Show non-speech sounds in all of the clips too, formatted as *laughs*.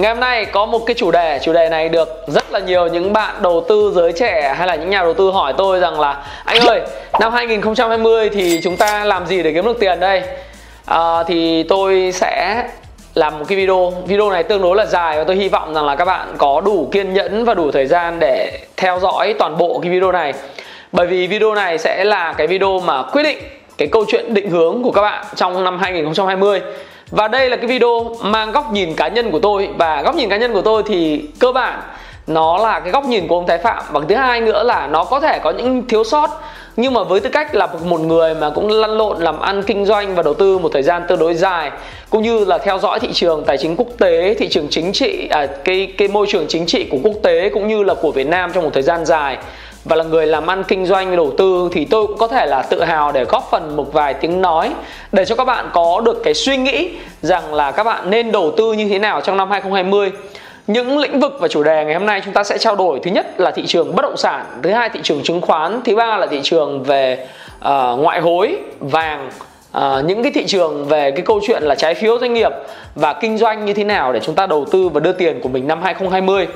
Ngày hôm nay có một cái chủ đề, chủ đề này được rất là nhiều những bạn đầu tư giới trẻ hay là những nhà đầu tư hỏi tôi rằng là anh ơi, năm 2020 thì chúng ta làm gì để kiếm được tiền đây? À, thì tôi sẽ làm một cái video. Video này tương đối là dài và tôi hy vọng rằng là các bạn có đủ kiên nhẫn và đủ thời gian để theo dõi toàn bộ cái video này. Bởi vì video này sẽ là cái video mà quyết định cái câu chuyện định hướng của các bạn trong năm 2020 và đây là cái video mang góc nhìn cá nhân của tôi. Và góc nhìn cá nhân của tôi thì cơ bản nó là cái góc nhìn của ông Thái Phạm. Và thứ hai nữa là nó có thể có những thiếu sót. Nhưng mà với tư cách là một người mà cũng lăn lộn làm ăn kinh doanh và đầu tư một thời gian tương đối dài cũng như là theo dõi thị trường tài chính quốc tế thị trường chính trị à, cái cái môi trường chính trị của quốc tế cũng như là của Việt Nam trong một thời gian dài và là người làm ăn kinh doanh đầu tư thì tôi cũng có thể là tự hào để góp phần một vài tiếng nói để cho các bạn có được cái suy nghĩ rằng là các bạn nên đầu tư như thế nào trong năm 2020 những lĩnh vực và chủ đề ngày hôm nay chúng ta sẽ trao đổi. Thứ nhất là thị trường bất động sản thứ hai thị trường chứng khoán thứ ba là thị trường về uh, ngoại hối vàng À, những cái thị trường về cái câu chuyện là trái phiếu doanh nghiệp và kinh doanh như thế nào để chúng ta đầu tư và đưa tiền của mình năm 2020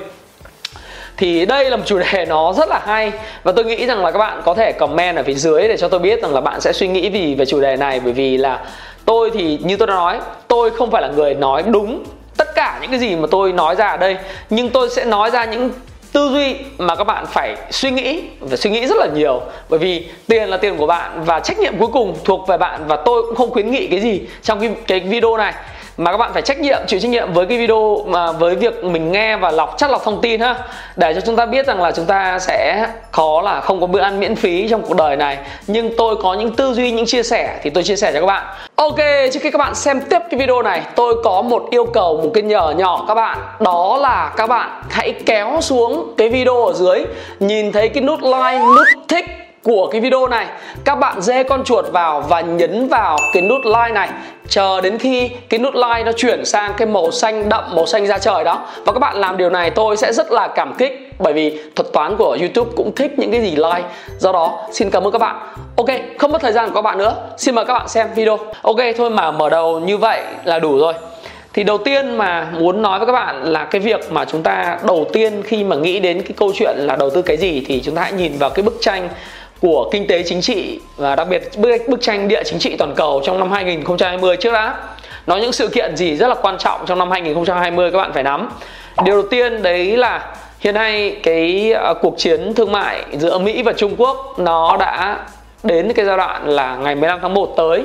thì đây là một chủ đề nó rất là hay. Và tôi nghĩ rằng là các bạn có thể comment ở phía dưới để cho tôi biết rằng là bạn sẽ suy nghĩ gì về chủ đề này. Bởi vì là tôi thì như tôi đã nói tôi không phải là người nói đúng tất cả những cái gì mà tôi nói ra ở đây. Nhưng tôi sẽ nói ra những tư duy mà các bạn phải suy nghĩ và suy nghĩ rất là nhiều. Bởi vì tiền là tiền của bạn và trách nhiệm cuối cùng thuộc về bạn. Và tôi cũng không khuyến nghị cái gì trong cái, cái video này mà các bạn phải trách nhiệm, chịu trách nhiệm với cái video mà, với việc mình nghe và lọc, chắc lọc thông tin ha. Để cho chúng ta biết rằng là chúng ta sẽ khó là không có bữa ăn miễn phí trong cuộc đời này. Nhưng tôi có những tư duy, những chia sẻ thì tôi chia sẻ cho các bạn. Ok, trước khi các bạn xem tiếp cái video này, tôi có một yêu cầu, một cái nhờ nhỏ các bạn. Đó là các bạn hãy kéo xuống cái video ở dưới, nhìn thấy cái nút like, nút thích của cái video này. Các bạn dê con chuột vào và nhấn vào cái nút like này. Chờ đến khi cái nút like nó chuyển sang cái màu xanh đậm, màu xanh da trời đó. Và các bạn làm điều này, tôi sẽ rất là cảm kích. Bởi vì thuật toán của youtube cũng thích những cái gì like. Do đó, xin cảm ơn các bạn. Ok, không mất thời gian của các bạn nữa. Xin mời các bạn xem video. Ok, thôi mà mở đầu như vậy là đủ rồi. Thì đầu tiên mà muốn nói với các bạn là cái việc mà chúng ta đầu tiên khi mà nghĩ đến cái câu chuyện là đầu tư cái gì thì chúng ta hãy nhìn vào cái bức tranh của kinh tế chính trị và đặc biệt bức, bức tranh địa chính trị toàn cầu trong năm 2020 trước đã. Nói những sự kiện gì rất là quan trọng trong năm 2020 các bạn phải nắm. Điều đầu tiên đấy là hiện nay cái à, cuộc chiến thương mại giữa Mỹ và Trung Quốc nó đã đến cái giai đoạn là ngày 15 tháng 1 tới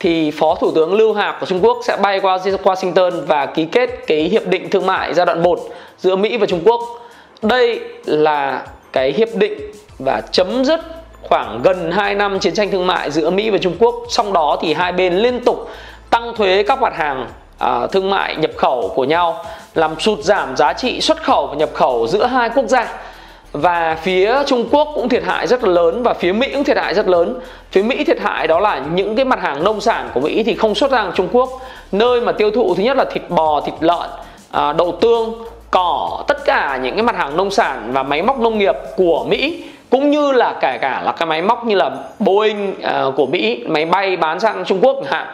thì Phó Thủ tướng Lưu Hạc của Trung Quốc sẽ bay qua Washington và ký kết cái hiệp định thương mại giai đoạn 1 giữa Mỹ và Trung Quốc. Đây là cái hiệp định và chấm dứt khoảng gần 2 năm chiến tranh thương mại giữa Mỹ và Trung Quốc trong đó thì hai bên liên tục tăng thuế các mặt hàng à, thương mại nhập khẩu của nhau làm sụt giảm giá trị xuất khẩu và nhập khẩu giữa hai quốc gia và phía Trung Quốc cũng thiệt hại rất là lớn và phía Mỹ cũng thiệt hại rất lớn. Phía Mỹ thiệt hại đó là những cái mặt hàng nông sản của Mỹ thì không xuất ra Trung Quốc, nơi mà tiêu thụ thứ nhất là thịt bò, thịt lợn, à, đậu tương, cỏ, tất cả những cái mặt hàng nông sản và máy móc nông nghiệp của Mỹ cũng như là kể cả là cái máy móc như là Boeing uh, của Mỹ máy bay bán sang Trung Quốc hạn.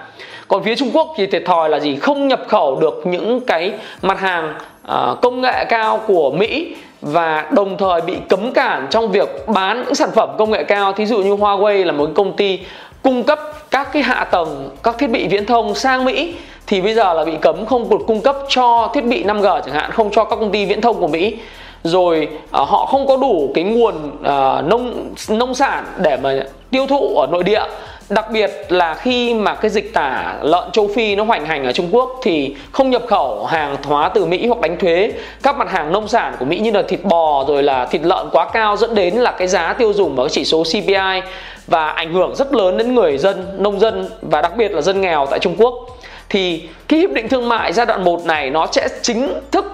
Còn phía Trung Quốc thì thiệt thòi là gì? Không nhập khẩu được những cái mặt hàng uh, công nghệ cao của Mỹ và đồng thời bị cấm cản trong việc bán những sản phẩm công nghệ cao. Thí dụ như Huawei là một công ty cung cấp các cái hạ tầng các thiết bị viễn thông sang Mỹ thì bây giờ là bị cấm không được cung cấp cho thiết bị 5G chẳng hạn không cho các công ty viễn thông của Mỹ rồi uh, họ không có đủ cái nguồn uh, nông nông sản để mà tiêu thụ ở nội địa. Đặc biệt là khi mà cái dịch tả lợn châu phi nó hoành hành ở Trung Quốc thì không nhập khẩu hàng hóa từ Mỹ hoặc đánh thuế. Các mặt hàng nông sản của Mỹ như là thịt bò rồi là thịt lợn quá cao dẫn đến là cái giá tiêu dùng và cái chỉ số CPI và ảnh hưởng rất lớn đến người dân nông dân và đặc biệt là dân nghèo tại Trung Quốc. Thì cái hiệp định thương mại giai đoạn 1 này nó sẽ chính thức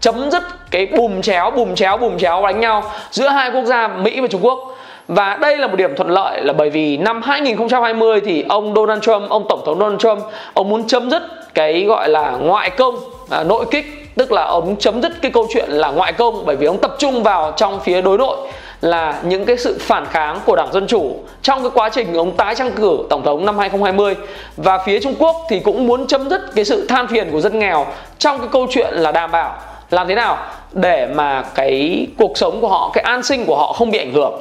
chấm dứt cái bùm chéo bùm chéo bùm chéo đánh nhau giữa hai quốc gia Mỹ và Trung Quốc. Và đây là một điểm thuận lợi là bởi vì năm 2020 thì ông Donald Trump, ông tổng thống Donald Trump, ông muốn chấm dứt cái gọi là ngoại công, à, nội kích, tức là ông chấm dứt cái câu chuyện là ngoại công bởi vì ông tập trung vào trong phía đối nội là những cái sự phản kháng của Đảng Dân Chủ trong cái quá trình ông tái tranh cử Tổng thống năm 2020 và phía Trung Quốc thì cũng muốn chấm dứt cái sự than phiền của dân nghèo trong cái câu chuyện là đảm bảo làm thế nào để mà cái cuộc sống của họ, cái an sinh của họ không bị ảnh hưởng?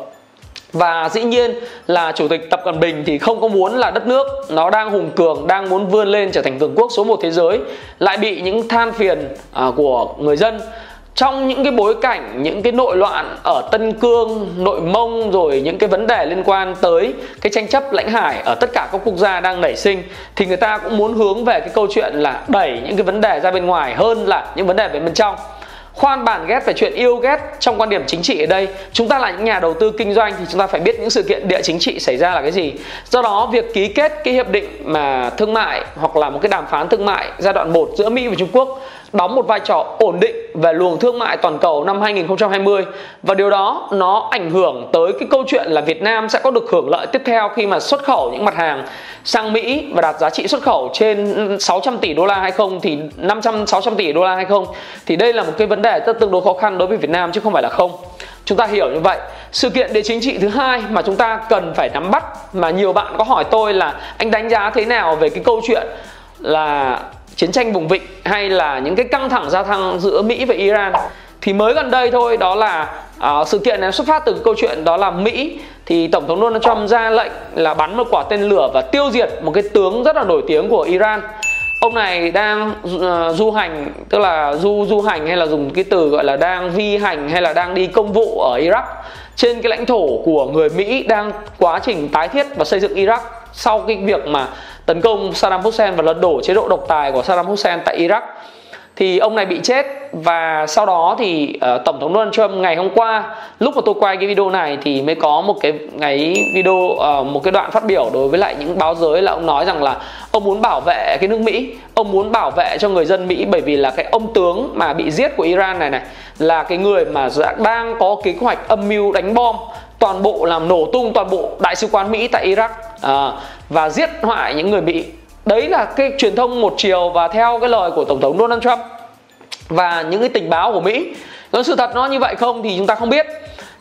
Và dĩ nhiên là chủ tịch Tập Cận Bình thì không có muốn là đất nước nó đang hùng cường, đang muốn vươn lên trở thành cường quốc số 1 thế giới lại bị những than phiền à, của người dân trong những cái bối cảnh những cái nội loạn ở Tân Cương, Nội Mông rồi những cái vấn đề liên quan tới cái tranh chấp lãnh hải ở tất cả các quốc gia đang nảy sinh thì người ta cũng muốn hướng về cái câu chuyện là đẩy những cái vấn đề ra bên ngoài hơn là những vấn đề về bên trong. Khoan bản ghét về chuyện yêu ghét trong quan điểm chính trị ở đây. Chúng ta là những nhà đầu tư kinh doanh thì chúng ta phải biết những sự kiện địa chính trị xảy ra là cái gì. Do đó việc ký kết cái hiệp định mà thương mại hoặc là một cái đàm phán thương mại giai đoạn 1 giữa Mỹ và Trung Quốc đóng một vai trò ổn định về luồng thương mại toàn cầu năm 2020 và điều đó nó ảnh hưởng tới cái câu chuyện là Việt Nam sẽ có được hưởng lợi tiếp theo khi mà xuất khẩu những mặt hàng sang Mỹ và đạt giá trị xuất khẩu trên 600 tỷ đô la hay không, thì 500 600 tỷ đô la hay không thì đây là một cái vấn đề rất tương đối khó khăn đối với Việt Nam chứ không phải là không. Chúng ta hiểu như vậy. Sự kiện địa chính trị thứ hai mà chúng ta cần phải nắm bắt, mà nhiều bạn có hỏi tôi là anh đánh giá thế nào về cái câu chuyện là chiến tranh vùng vịnh hay là những cái căng thẳng gia tăng giữa Mỹ và Iran. Thì mới gần đây thôi đó là uh, sự kiện này xuất phát từ câu chuyện đó là Mỹ. Thì tổng thống Donald Trump ra lệnh là bắn một quả tên lửa và tiêu diệt một cái tướng rất là nổi tiếng của Iran. Ông này đang uh, du hành tức là du du hành hay là dùng cái từ gọi là đang vi hành hay là đang đi công vụ ở Iraq. Trên cái lãnh thổ của người Mỹ đang quá trình tái thiết và xây dựng Iraq sau cái việc mà tấn công Saddam Hussein và lật đổ chế độ độc tài của Saddam Hussein tại Iraq thì ông này bị chết và sau đó thì uh, tổng thống Donald Trump ngày hôm qua lúc mà tôi quay cái video này thì mới có một cái ngày video uh, một cái đoạn phát biểu đối với lại những báo giới là ông nói rằng là ông muốn bảo vệ cái nước Mỹ ông muốn bảo vệ cho người dân Mỹ bởi vì là cái ông tướng mà bị giết của Iran này này là cái người mà đang có kế hoạch âm mưu đánh bom toàn bộ làm nổ tung toàn bộ đại sứ quán Mỹ tại Iraq uh, và giết hoại những người Mỹ đấy là cái truyền thông một chiều và theo cái lời của tổng thống Donald Trump. Và những cái tình báo của Mỹ. Có sự thật nó như vậy không thì chúng ta không biết.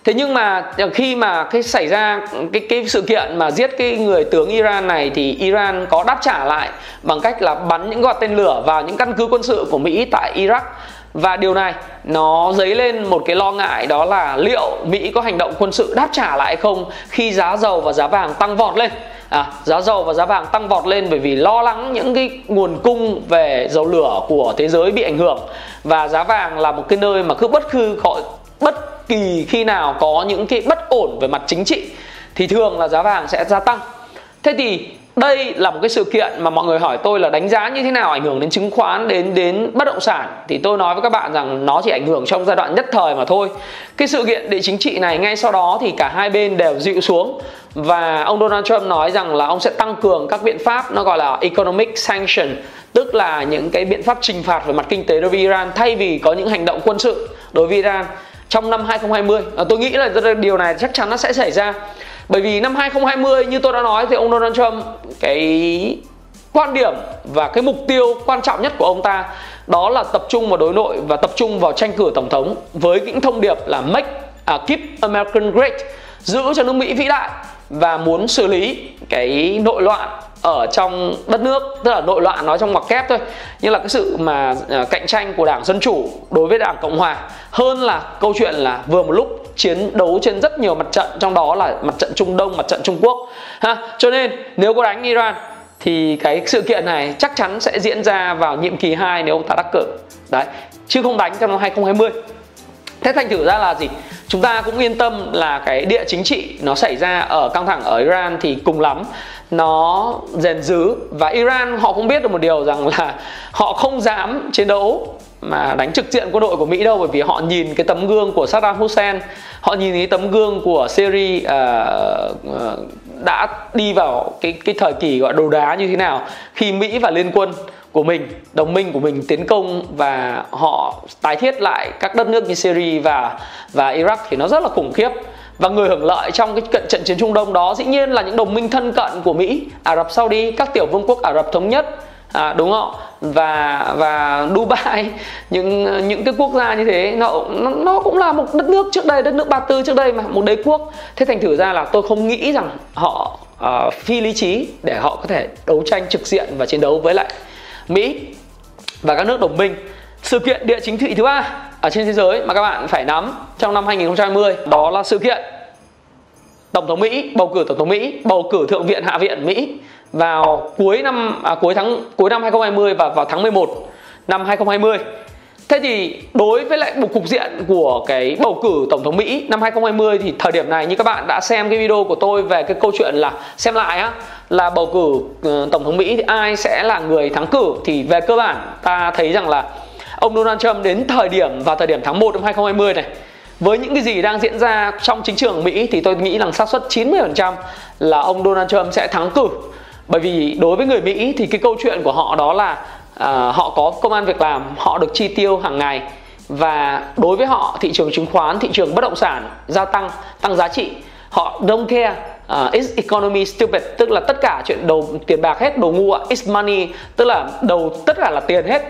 Thế nhưng mà khi mà cái xảy ra cái cái sự kiện mà giết cái người tướng Iran này thì Iran có đáp trả lại bằng cách là bắn những quả tên lửa vào những căn cứ quân sự của Mỹ tại Iraq. Và điều này nó dấy lên một cái lo ngại đó là liệu Mỹ có hành động quân sự đáp trả lại không khi giá dầu và giá vàng tăng vọt lên à, giá dầu và giá vàng tăng vọt lên bởi vì lo lắng những cái nguồn cung về dầu lửa của thế giới bị ảnh hưởng. Và giá vàng là một cái nơi mà cứ bất cứ có bất kỳ khi nào có những cái bất ổn về mặt chính trị thì thường là giá vàng sẽ gia tăng. Thế thì đây là một cái sự kiện mà mọi người hỏi tôi là đánh giá như thế nào ảnh hưởng đến chứng khoán đến đến bất động sản. Thì tôi nói với các bạn rằng nó chỉ ảnh hưởng trong giai đoạn nhất thời mà thôi. Cái sự kiện địa chính trị này ngay sau đó thì cả hai bên đều dịu xuống. Và ông Donald Trump nói rằng là ông sẽ tăng cường các biện pháp nó gọi là economic sanction tức là những cái biện pháp trừng phạt về mặt kinh tế đối với Iran thay vì có những hành động quân sự đối với Iran trong năm 2020 à, tôi nghĩ là điều này chắc chắn nó sẽ xảy ra bởi vì năm 2020 như tôi đã nói thì ông Donald Trump cái quan điểm và cái mục tiêu quan trọng nhất của ông ta đó là tập trung vào đối nội và tập trung vào tranh cử tổng thống với những thông điệp là make à, keep American great giữ cho nước Mỹ vĩ đại và muốn xử lý cái nội loạn ở trong đất nước tức là nội loạn nói trong ngoặc kép thôi như là cái sự mà à, cạnh tranh của đảng dân chủ đối với đảng cộng hòa hơn là câu chuyện là vừa một lúc chiến đấu trên rất nhiều mặt trận trong đó là mặt trận Trung Đông, mặt trận Trung Quốc ha. Cho nên nếu có đánh Iran thì cái sự kiện này chắc chắn sẽ diễn ra vào nhiệm kỳ 2 nếu ông ta đắc cử. Đấy, chứ không đánh trong năm 2020. Thế thành thử ra là gì? Chúng ta cũng yên tâm là cái địa chính trị nó xảy ra ở căng thẳng ở Iran thì cùng lắm nó rèn dứ và Iran họ cũng biết được một điều rằng là họ không dám chiến đấu mà đánh trực diện quân đội của Mỹ đâu bởi vì họ nhìn cái tấm gương của Saddam Hussein họ nhìn cái tấm gương của Syria uh, uh, đã đi vào cái cái thời kỳ gọi đồ đá như thế nào khi Mỹ và liên quân của mình đồng minh của mình tiến công và họ tái thiết lại các đất nước như Syria và và Iraq thì nó rất là khủng khiếp. Và người hưởng lợi trong cái cận trận chiến Trung Đông đó dĩ nhiên là những đồng minh thân cận của Mỹ, Ả Rập Saudi, các tiểu vương quốc Ả Rập thống nhất à, đúng không và và Dubai những những cái quốc gia như thế nó, nó cũng là một đất nước trước đây đất nước Ba Tư trước đây mà một đế quốc. Thế thành thử ra là tôi không nghĩ rằng họ uh, phi lý trí để họ có thể đấu tranh trực diện và chiến đấu với lại Mỹ và các nước đồng minh. Sự kiện địa chính trị thứ ba ở trên thế giới mà các bạn phải nắm trong năm 2020 đó là sự kiện Tổng thống Mỹ bầu cử Tổng thống Mỹ bầu cử Thượng viện Hạ viện Mỹ vào cuối năm à, cuối tháng cuối năm 2020 và vào tháng 11 năm 2020. Thế thì đối với lại một cục diện của cái bầu cử tổng thống Mỹ năm 2020 thì thời điểm này như các bạn đã xem cái video của tôi về cái câu chuyện là xem lại á là bầu cử ừ, tổng thống Mỹ thì ai sẽ là người thắng cử thì về cơ bản ta thấy rằng là ông Donald Trump đến thời điểm vào thời điểm tháng 1 năm 2020 này với những cái gì đang diễn ra trong chính trường Mỹ thì tôi nghĩ rằng xác suất 90% là ông Donald Trump sẽ thắng cử bởi vì đối với người Mỹ thì cái câu chuyện của họ đó là uh, họ có công an việc làm họ được chi tiêu hàng ngày. Và đối với họ thị trường chứng khoán thị trường bất động sản gia tăng tăng giá trị. Họ don't care uh, is economy stupid? Tức là tất cả chuyện đầu tiền bạc hết đồ ngu ạ. Is money tức là đầu tất cả là tiền hết.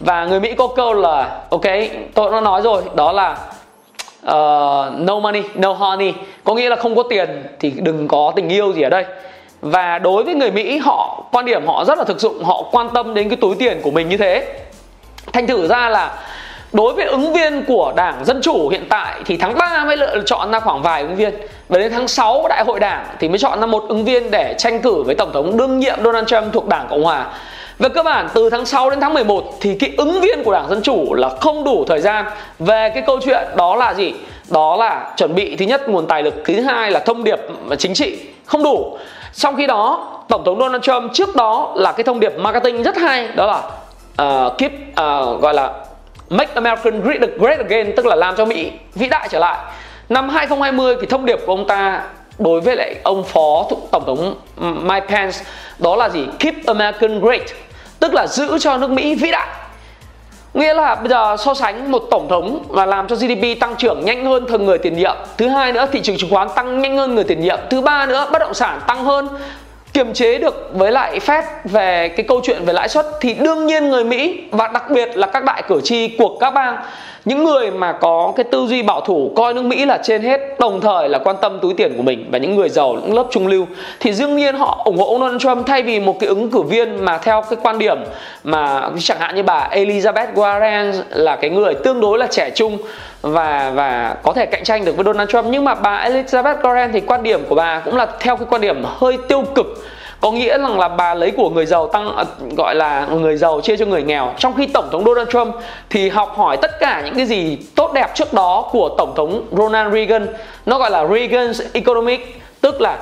Và người Mỹ có câu là ok tôi đã nói rồi đó là uh, no money no honey. Có nghĩa là không có tiền thì đừng có tình yêu gì ở đây và đối với người Mỹ họ quan điểm họ rất là thực dụng họ quan tâm đến cái túi tiền của mình như thế. Thành thử ra là đối với ứng viên của đảng Dân Chủ hiện tại thì tháng 3 mới lựa chọn ra khoảng vài ứng viên. Và đến tháng 6 đại hội đảng thì mới chọn ra một ứng viên để tranh cử với Tổng thống đương nhiệm Donald Trump thuộc đảng Cộng Hòa. Về cơ bản từ tháng 6 đến tháng 11 thì cái ứng viên của Đảng Dân Chủ là không đủ thời gian. Về cái câu chuyện đó là gì? Đó là chuẩn bị thứ nhất nguồn tài lực, thứ hai là thông điệp chính trị. Không đủ trong khi đó tổng thống Donald Trump trước đó là cái thông điệp marketing rất hay đó là uh, keep uh, gọi là make American great, great again tức là làm cho Mỹ vĩ đại trở lại. Năm 2020 thì thông điệp của ông ta đối với lại ông phó tổng thống Mike Pence đó là gì? Keep American great tức là giữ cho nước Mỹ vĩ đại nghĩa là bây giờ so sánh một tổng thống mà làm cho GDP tăng trưởng nhanh hơn thường người tiền nhiệm. Thứ hai nữa, thị trường chứng khoán tăng nhanh hơn người tiền nhiệm. Thứ ba nữa, bất động sản tăng hơn kiềm chế được với lại Fed về cái câu chuyện về lãi suất, thì đương nhiên người Mỹ và đặc biệt là các đại cử tri của các bang, những người mà có cái tư duy bảo thủ coi nước Mỹ là trên hết, đồng thời là quan tâm túi tiền của mình và những người giàu, những lớp trung lưu, thì đương nhiên họ ủng hộ Donald Trump thay vì một cái ứng cử viên mà theo cái quan điểm mà chẳng hạn như bà Elizabeth Warren là cái người tương đối là trẻ trung và và có thể cạnh tranh được với Donald Trump. Nhưng mà bà Elizabeth Warren thì quan điểm của bà cũng là theo cái quan điểm hơi tiêu cực. Có nghĩa rằng là bà lấy của người giàu tăng ờ, gọi là người giàu chia cho người nghèo. Trong khi tổng thống Donald Trump thì học hỏi tất cả những cái gì tốt đẹp trước đó của tổng thống Ronald Reagan. Nó gọi là Reagan's economic, tức là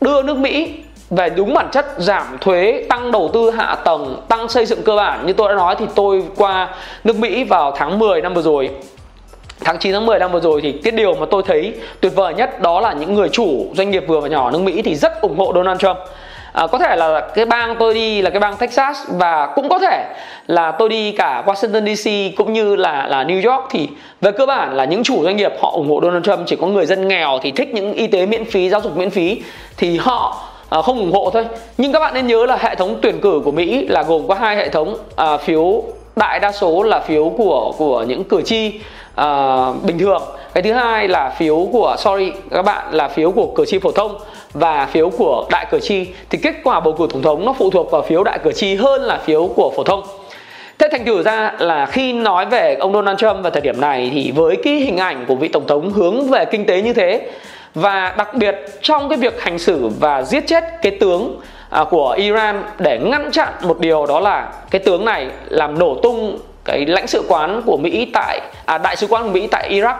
đưa nước Mỹ về đúng bản chất giảm thuế, tăng đầu tư hạ tầng, tăng xây dựng cơ bản. Như tôi đã nói thì tôi qua nước Mỹ vào tháng 10 năm vừa rồi tháng 9 tháng 10 năm vừa rồi thì cái điều mà tôi thấy tuyệt vời nhất đó là những người chủ doanh nghiệp vừa và nhỏ nước Mỹ thì rất ủng hộ Donald Trump. À, có thể là cái bang tôi đi là cái bang Texas và cũng có thể là tôi đi cả Washington DC cũng như là là New York thì về cơ bản là những chủ doanh nghiệp họ ủng hộ Donald Trump chỉ có người dân nghèo thì thích những y tế miễn phí giáo dục miễn phí thì họ à, không ủng hộ thôi. Nhưng các bạn nên nhớ là hệ thống tuyển cử của Mỹ là gồm có hai hệ thống à, phiếu đại đa số là phiếu của của những cử tri uh, bình thường. Cái thứ hai là phiếu của sorry các bạn là phiếu của cử tri phổ thông và phiếu của đại cử tri. Thì kết quả bầu cử tổng thống nó phụ thuộc vào phiếu đại cử tri hơn là phiếu của phổ thông. Thế thành thử ra là khi nói về ông Donald Trump vào thời điểm này thì với cái hình ảnh của vị tổng thống hướng về kinh tế như thế và đặc biệt trong cái việc hành xử và giết chết cái tướng à, của Iran để ngăn chặn một điều đó là cái tướng này làm nổ tung cái lãnh sự quán của Mỹ tại à, đại sứ quán của Mỹ tại Iraq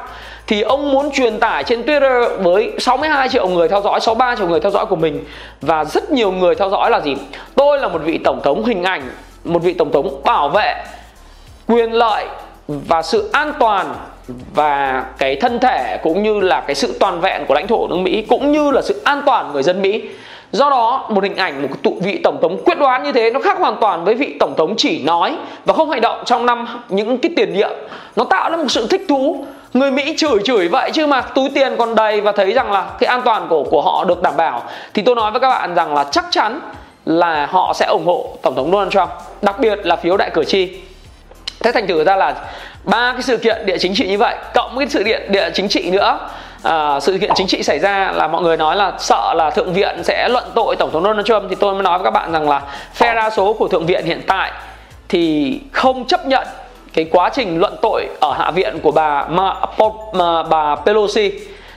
thì ông muốn truyền tải trên Twitter với 62 triệu người theo dõi, 63 triệu người theo dõi của mình và rất nhiều người theo dõi là gì? Tôi là một vị tổng thống hình ảnh, một vị tổng thống bảo vệ quyền lợi và sự an toàn và cái thân thể cũng như là cái sự toàn vẹn của lãnh thổ nước Mỹ cũng như là sự an toàn người dân Mỹ Do đó một hình ảnh một tụ vị tổng thống quyết đoán như thế nó khác hoàn toàn với vị tổng thống chỉ nói và không hành động trong năm những cái tiền nhiệm. Nó tạo ra một sự thích thú. Người Mỹ chửi chửi vậy chứ mà túi tiền còn đầy và thấy rằng là cái an toàn của của họ được đảm bảo thì tôi nói với các bạn rằng là chắc chắn là họ sẽ ủng hộ tổng thống Donald Trump, đặc biệt là phiếu đại cử tri. Thế thành thử ra là ba cái sự kiện địa chính trị như vậy cộng với sự kiện địa chính trị nữa uh, sự kiện chính trị xảy ra là mọi người nói là sợ là thượng viện sẽ luận tội tổng thống Donald Trump thì tôi mới nói với các bạn rằng là phe đa số của thượng viện hiện tại thì không chấp nhận cái quá trình luận tội ở hạ viện của bà mà, mà bà Pelosi.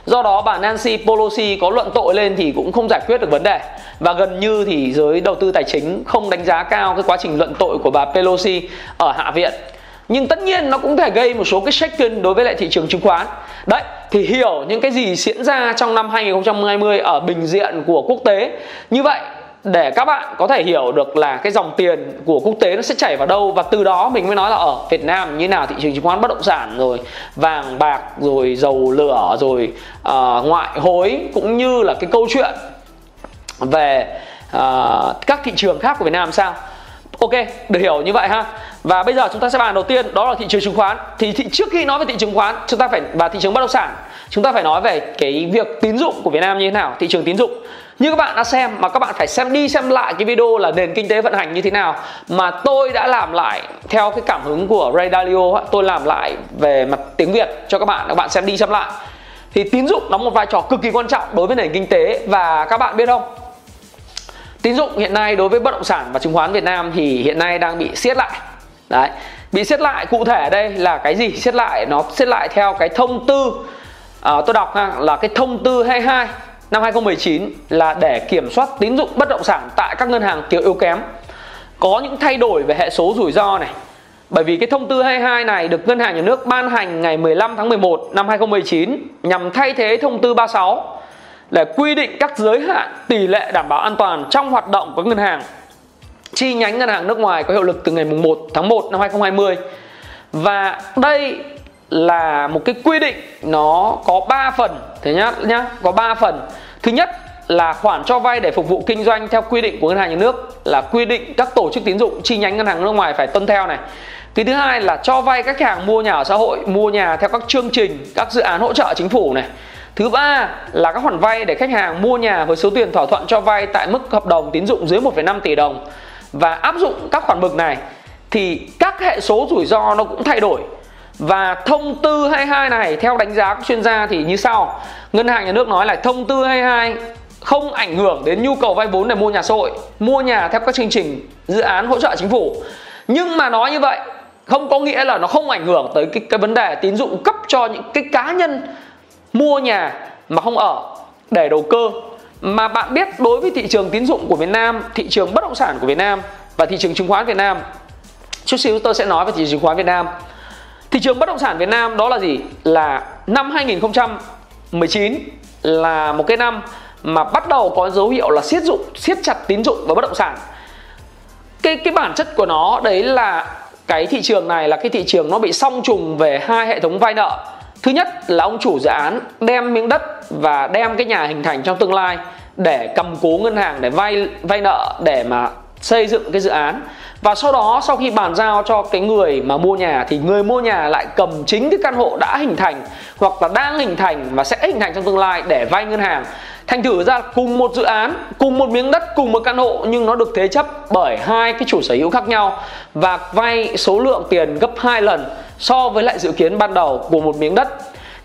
Do đó bà Nancy Pelosi có luận tội lên thì cũng không giải quyết được vấn đề. Và gần như thì giới đầu tư tài chính không đánh giá cao cái quá trình luận tội của bà Pelosi ở Hạ viện nhưng tất nhiên nó cũng thể gây một số cái shaken đối với lại thị trường chứng khoán. Đấy thì hiểu những cái gì diễn ra trong năm 2020 ở bình diện của quốc tế. Như vậy để các bạn có thể hiểu được là cái dòng tiền của quốc tế nó sẽ chảy vào đâu và từ đó mình mới nói là ở Việt Nam như nào thị trường chứng khoán bất động sản rồi vàng bạc rồi dầu lửa rồi uh, ngoại hối cũng như là cái câu chuyện về uh, các thị trường khác của Việt Nam sao? Ok được hiểu như vậy ha. Và bây giờ chúng ta sẽ bàn đầu tiên đó là thị trường chứng khoán. Thì thị, trước khi nói về thị trường chứng khoán chúng ta phải và thị trường bất động sản chúng ta phải nói về cái việc tín dụng của Việt Nam như thế nào thị trường tín dụng. Như các bạn đã xem mà các bạn phải xem đi xem lại cái video là nền kinh tế vận hành như thế nào mà tôi đã làm lại theo cái cảm hứng của Ray Dalio tôi làm lại về mặt tiếng Việt cho các bạn các bạn xem đi xem lại. Thì tín dụng đóng một vai trò cực kỳ quan trọng đối với nền kinh tế và các bạn biết không? Tín dụng hiện nay đối với bất động sản và chứng khoán Việt Nam thì hiện nay đang bị siết lại. Đấy bị siết lại cụ thể ở đây là cái gì? Siết lại nó siết lại theo cái thông tư à, tôi đọc ha, là cái thông tư 22 năm 2019 là để kiểm soát tín dụng bất động sản tại các ngân hàng thiếu yếu kém. Có những thay đổi về hệ số rủi ro này. Bởi vì cái thông tư 22 này được Ngân hàng Nhà nước ban hành ngày 15 tháng 11 năm 2019 nhằm thay thế thông tư 36 để quy định các giới hạn tỷ lệ đảm bảo an toàn trong hoạt động của ngân hàng. Chi nhánh ngân hàng nước ngoài có hiệu lực từ ngày 1 tháng 1 năm 2020 và đây là một cái quy định, nó có 3 phần, thế nhá nhá, có 3 phần. Thứ nhất là khoản cho vay để phục vụ kinh doanh theo quy định của ngân hàng nhà nước, là quy định các tổ chức tín dụng, chi nhánh ngân hàng nước ngoài phải tuân theo này. Cái thứ hai là cho vay các hàng mua nhà ở xã hội, mua nhà theo các chương trình, các dự án hỗ trợ chính phủ này. Thứ ba là các khoản vay để khách hàng mua nhà với số tiền thỏa thuận cho vay tại mức hợp đồng tín dụng dưới 1,5 tỷ đồng. Và áp dụng các khoản mực này thì các hệ số rủi ro nó cũng thay đổi. Và thông tư 22 này theo đánh giá của chuyên gia thì như sau. Ngân hàng nhà nước nói là thông tư 22 không ảnh hưởng đến nhu cầu vay vốn để mua nhà xã hội Mua nhà theo các chương trình dự án hỗ trợ chính phủ. Nhưng mà nói như vậy không có nghĩa là nó không ảnh hưởng tới cái, cái vấn đề tín dụng cấp cho những cái cá nhân mua nhà mà không ở để đầu cơ mà bạn biết đối với thị trường tín dụng của Việt Nam, thị trường bất động sản của Việt Nam và thị trường chứng khoán Việt Nam. Chút xíu tôi sẽ nói về thị trường chứng khoán Việt Nam. Thị trường bất động sản Việt Nam đó là gì? Là năm 2019 là một cái năm mà bắt đầu có dấu hiệu là siết dụng, siết chặt tín dụng và bất động sản. Cái cái bản chất của nó đấy là cái thị trường này là cái thị trường nó bị song trùng về hai hệ thống vay nợ Thứ nhất là ông chủ dự án đem miếng đất và đem cái nhà hình thành trong tương lai để cầm cố ngân hàng để vay vay nợ để mà xây dựng cái dự án. Và sau đó, sau khi bàn giao cho cái người mà mua nhà, thì người mua nhà lại cầm chính cái căn hộ đã hình thành, hoặc là đang hình thành và sẽ hình thành trong tương lai để vay ngân hàng. Thành thử ra cùng một dự án, cùng một miếng đất, cùng một căn hộ, nhưng nó được thế chấp bởi hai cái chủ sở hữu khác nhau và vay số lượng tiền gấp hai lần so với lại dự kiến ban đầu của một miếng đất.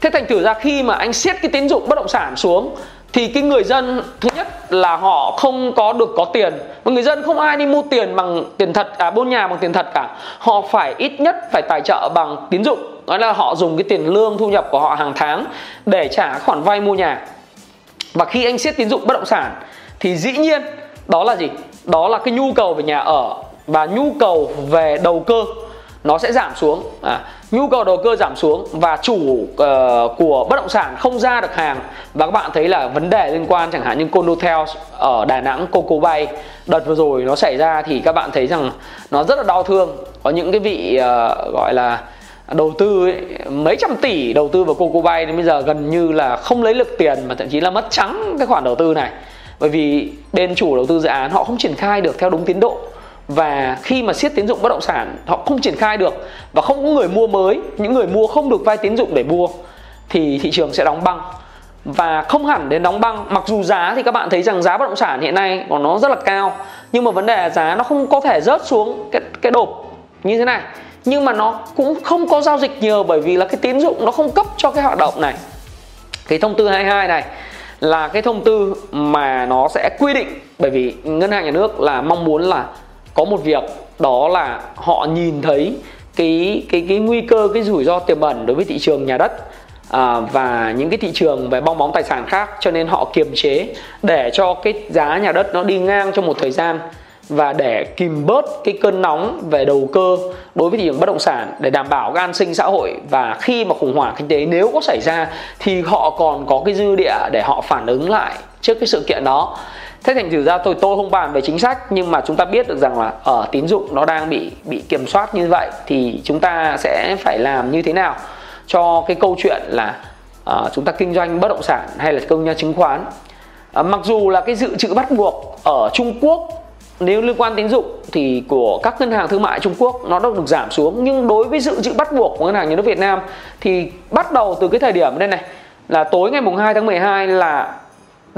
Thế thành thử ra khi mà anh siết cái tín dụng bất động sản xuống thì cái người dân, thứ nhất là họ không có được có tiền. Và người dân không ai đi mua tiền bằng tiền thật à mua nhà bằng tiền thật cả. Họ phải ít nhất phải tài trợ bằng tín dụng. Đó là họ dùng cái tiền lương thu nhập của họ hàng tháng để trả khoản vay mua nhà. Và khi anh siết tín dụng bất động sản, thì dĩ nhiên, đó là gì? Đó là cái nhu cầu về nhà ở và nhu cầu về đầu cơ nó sẽ giảm xuống. À, nhu cầu đầu cơ giảm xuống và chủ uh, của bất động sản không ra được hàng. Và các bạn thấy là vấn đề liên quan chẳng hạn như Condotel ở Đà Nẵng Coco Bay đợt vừa rồi nó xảy ra thì các bạn thấy rằng nó rất là đau thương. Có những cái vị uh, gọi là đầu tư ấy, mấy trăm tỷ đầu tư vào Coco Bay đến bây giờ gần như là không lấy được tiền mà thậm chí là mất trắng cái khoản đầu tư này. Bởi vì bên chủ đầu tư dự án họ không triển khai được theo đúng tiến độ và khi mà siết tín dụng bất động sản, họ không triển khai được. Và không có người mua mới, những người mua không được vay tín dụng để mua, thì thị trường sẽ đóng băng. Và không hẳn đến đóng băng, mặc dù giá thì các bạn thấy rằng giá bất động sản hiện nay của nó rất là cao. Nhưng mà vấn đề là giá nó không có thể rớt xuống cái cái đột như thế này. Nhưng mà nó cũng không có giao dịch nhiều bởi vì là cái tín dụng nó không cấp cho cái hoạt động này. Cái thông tư 22 này là cái thông tư mà nó sẽ quy định, bởi vì ngân hàng nhà nước là mong muốn là có một việc đó là họ nhìn thấy cái cái cái nguy cơ cái rủi ro tiềm ẩn đối với thị trường nhà đất à, và những cái thị trường về bong bóng tài sản khác cho nên họ kiềm chế để cho cái giá nhà đất nó đi ngang trong một thời gian và để kìm bớt cái cơn nóng về đầu cơ đối với thị trường bất động sản để đảm bảo cái an sinh xã hội. Và khi mà khủng hoảng kinh tế nếu có xảy ra thì họ còn có cái dư địa để họ phản ứng lại trước cái sự kiện đó thế thành thử ra tôi tôi không bàn về chính sách nhưng mà chúng ta biết được rằng là ở tín dụng nó đang bị bị kiểm soát như vậy thì chúng ta sẽ phải làm như thế nào cho cái câu chuyện là uh, chúng ta kinh doanh bất động sản hay là công nhân chứng khoán. Uh, mặc dù là cái dự trữ bắt buộc ở Trung Quốc nếu liên quan tín dụng thì của các ngân hàng thương mại Trung Quốc nó đã được giảm xuống. Nhưng đối với dự trữ bắt buộc của ngân hàng nhà nước Việt Nam thì bắt đầu từ cái thời điểm đây này là tối ngày mùng 2 tháng 12 là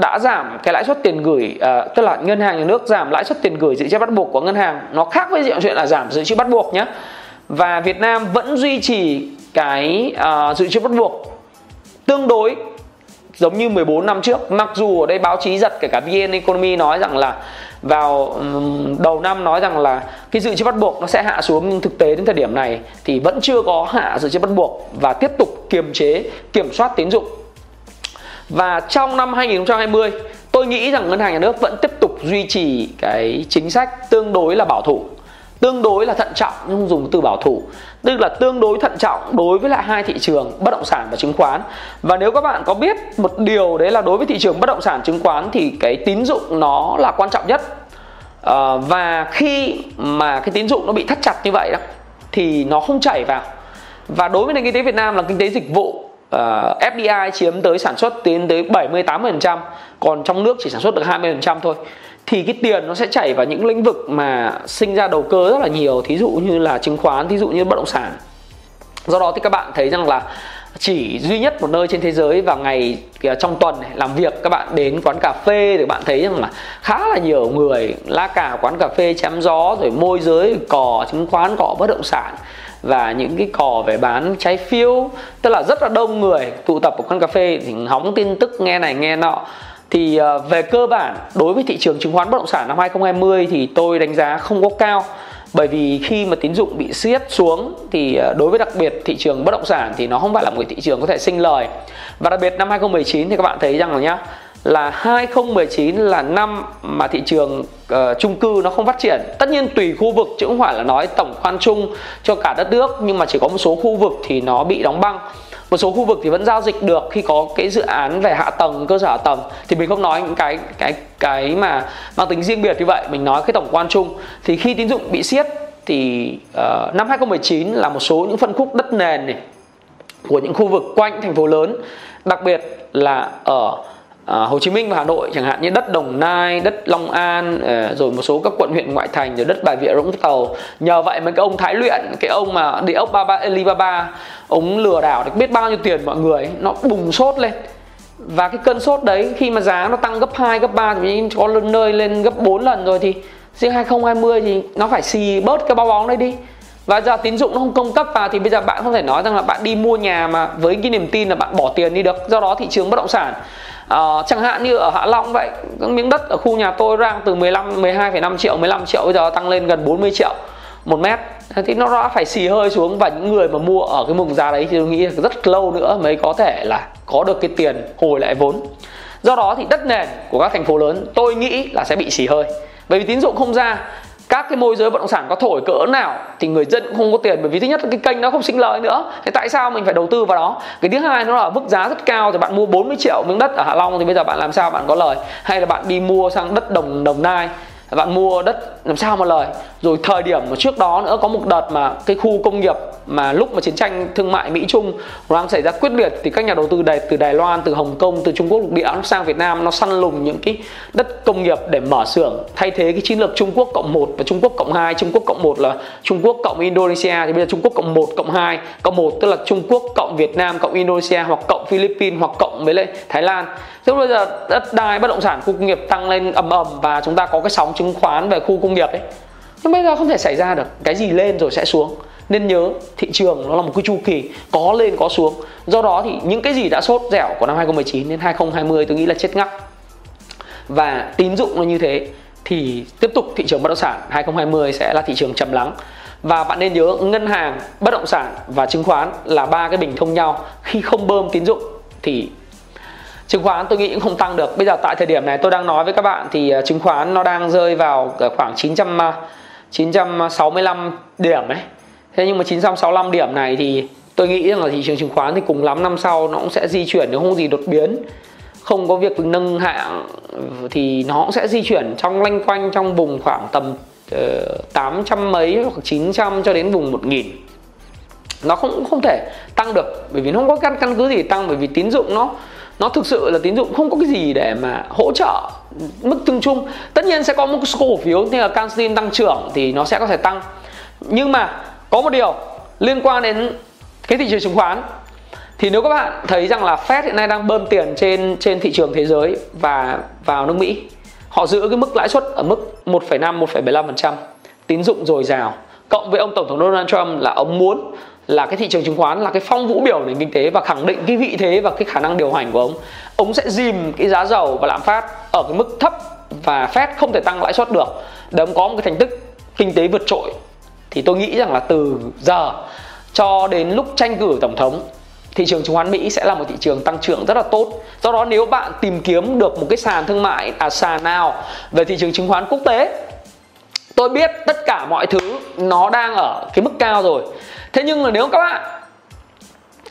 đã giảm cái lãi suất tiền gửi uh, tức là ngân hàng nhà nước giảm lãi suất tiền gửi dự trữ bắt buộc của ngân hàng nó khác với chuyện là giảm dự trữ bắt buộc nhé và Việt Nam vẫn duy trì cái uh, dự trữ bắt buộc tương đối giống như 14 năm trước. Mặc dù ở đây báo chí giật kể cả VN Economy nói rằng là vào um, đầu năm nói rằng là cái dự trữ bắt buộc nó sẽ hạ xuống nhưng thực tế đến thời điểm này thì vẫn chưa có hạ dự trữ bắt buộc và tiếp tục kiềm chế kiểm soát tín dụng và trong năm 2020 tôi nghĩ rằng ngân hàng nhà nước vẫn tiếp tục duy trì cái chính sách tương đối là bảo thủ tương đối là thận trọng nhưng dùng từ bảo thủ. Tức là tương đối thận trọng đối với lại hai thị trường bất động sản và chứng khoán. Và nếu các bạn có biết một điều đấy là đối với thị trường bất động sản chứng khoán thì cái tín dụng nó là quan trọng nhất. À, và khi mà cái tín dụng nó bị thắt chặt như vậy đó thì nó không chảy vào. Và đối với nền kinh tế Việt Nam là kinh tế dịch vụ Ờ, uh, FDI chiếm tới sản xuất tiến tới 78% còn trong nước chỉ sản xuất được 20% thôi. Thì cái tiền nó sẽ chảy vào những lĩnh vực mà sinh ra đầu cơ rất là nhiều thí dụ như là chứng khoán thí dụ như bất động sản. Do đó thì các bạn thấy rằng là chỉ duy nhất một nơi trên thế giới vào ngày à, trong tuần này, làm việc các bạn đến quán cà phê thì bạn thấy rằng là khá là nhiều người la cả quán cà phê chém gió rồi môi giới cò chứng khoán cò bất động sản và những cái cò về bán trái phiếu, tức là rất là đông người tụ tập ở quán cà phê thì hóng tin tức nghe này, nghe nọ. Thì ờ, về cơ bản, đối với thị trường chứng khoán bất động sản năm 2020 thì tôi đánh giá không có cao. Bởi vì khi mà tín dụng bị siết xuống thì ờ, đối với đặc biệt thị trường bất động sản thì nó không phải là một thị trường có thể sinh lời. Và đặc biệt năm 2019 thì các bạn thấy rằng là nhá là 2019 là năm mà thị trường uh, chung cư nó không phát triển. Tất nhiên tùy khu vực chứ không phải là nói tổng quan chung cho cả đất nước nhưng mà chỉ có một số khu vực thì nó bị đóng băng. Một số khu vực thì vẫn giao dịch được khi có cái dự án về hạ tầng cơ sở hạ tầng. Thì mình không nói những cái cái cái mà mang tính riêng biệt như vậy mình nói cái tổng quan chung. Thì khi tín dụng bị siết thì uh, năm 2019 là một số những phân khúc đất nền này của những khu vực quanh thành phố lớn đặc biệt là ở À, Hồ Chí Minh và Hà Nội chẳng hạn như đất Đồng Nai, đất Long An à, rồi một số các quận huyện ngoại thành rồi đất Bà Rịa Vũng Tàu. Nhờ vậy mà cái ông Thái Luyện, cái ông mà địa ốc Baba Alibaba, ông lừa đảo được biết bao nhiêu tiền mọi người, nó bùng sốt lên. Và cái cơn sốt đấy khi mà giá nó tăng gấp 2, gấp 3 thì có nơi lên gấp 4 lần rồi thì riêng 2020 thì nó phải xì bớt cái bao bóng đấy đi và giờ tín dụng nó không cung cấp vào thì bây giờ bạn không thể nói rằng là bạn đi mua nhà mà với cái niềm tin là bạn bỏ tiền đi được do đó thị trường bất động sản à, chẳng hạn như ở Hạ Long vậy miếng đất ở khu nhà tôi đang từ 15 12,5 triệu 15 triệu bây giờ tăng lên gần 40 triệu một mét. Thì nó đã phải xì hơi xuống và những người mà mua ở cái mùng giá đấy thì tôi nghĩ là rất lâu nữa mới có thể là có được cái tiền hồi lại vốn. Do đó thì đất nền của các thành phố lớn tôi nghĩ là sẽ bị xì hơi. Bởi vì tín dụng không ra các cái môi giới bất động sản có thổi cỡ nào thì người dân cũng không có tiền, bởi vì thứ nhất là cái kênh nó không sinh lời nữa. Thế tại sao mình phải đầu tư vào đó? Cái thứ hai nó là mức giá rất cao, thì bạn mua 40 triệu miếng đất ở Hạ Long thì bây giờ bạn làm sao bạn có lời? Hay là bạn đi mua sang đất đồng đồng nai? Bạn mua đất làm sao mà lời? Rồi thời điểm mà trước đó nữa có một đợt mà cái khu công nghiệp mà lúc mà chiến tranh thương mại Mỹ Trung đang xảy ra quyết liệt thì các nhà đầu tư Đài, từ Đài Loan, từ Hồng Kông, từ Trung Quốc lục địa nó sang Việt Nam nó săn lùng những cái đất công nghiệp để mở xưởng. Thay thế cái chiến lược Trung Quốc cộng 1 và Trung Quốc cộng 2 Trung Quốc cộng 1 là Trung Quốc cộng Indonesia thì bây giờ Trung Quốc cộng 1 cộng 2 cộng 1 tức là Trung Quốc cộng Việt Nam cộng Indonesia hoặc cộng Philippines hoặc cộng với lại Thái Lan thế bây giờ đất đai bất động sản khu công nghiệp tăng lên ầm ầm và chúng ta có cái sóng chứng khoán về khu công nghiệp ấy. Nhưng bây giờ không thể xảy ra được. Cái gì lên rồi sẽ xuống. Nên nhớ, thị trường nó là một cái chu kỳ, có lên có xuống. Do đó thì những cái gì đã sốt dẻo của năm 2019 đến 2020 tôi nghĩ là chết ngắt. Và tín dụng nó như thế thì tiếp tục thị trường bất động sản 2020 sẽ là thị trường trầm lắng. Và bạn nên nhớ, ngân hàng, bất động sản và chứng khoán là ba cái bình thông nhau. Khi không bơm tín dụng thì chứng khoán tôi nghĩ cũng không tăng được. Bây giờ tại thời điểm này tôi đang nói với các bạn thì à, chứng khoán nó đang rơi vào khoảng 900 965 à, điểm ấy. Thế nhưng mà 965 điểm này thì tôi nghĩ rằng là thị trường chứng khoán thì cùng lắm năm sau nó cũng sẽ di chuyển nếu không gì đột biến không có việc nâng hạng thì nó cũng sẽ di chuyển trong lanh quanh trong vùng khoảng tầm ờ, uh, 800 mấy hoặc 900 cho đến vùng 1000 nó không không thể tăng được bởi vì nó không có căn căn cứ gì tăng bởi vì tín dụng nó nó thực sự là tín dụng không có cái gì để mà hỗ trợ mức tương chung. Tất nhiên sẽ có một số cổ phiếu như là Canxin tăng trưởng thì nó sẽ có thể tăng. Nhưng mà có một điều liên quan đến cái thị trường chứng khoán. Thì nếu các bạn thấy rằng là Fed hiện nay đang bơm tiền trên trên thị trường thế giới và vào nước Mỹ họ giữ cái mức lãi suất ở mức 1,5 1,75% tín dụng dồi dào. Cộng với ông tổng thống Donald Trump là ông muốn là cái thị trường chứng khoán, là cái phong vũ biểu nền kinh tế và khẳng định cái vị thế và cái khả năng điều hành của ông. Ông sẽ dìm cái giá dầu và lạm phát ở cái mức thấp và Fed không thể tăng lãi suất được. Để ông có một cái thành tích kinh tế vượt trội. Thì tôi nghĩ rằng là từ giờ cho đến lúc tranh cử tổng thống, thị trường chứng khoán Mỹ sẽ là một thị trường tăng trưởng rất là tốt. Do đó nếu bạn tìm kiếm được một cái sàn thương mại à sàn nào về thị trường chứng khoán quốc tế, tôi biết tất cả mọi thứ nó đang ở cái mức cao rồi. Thế nhưng mà nếu các bạn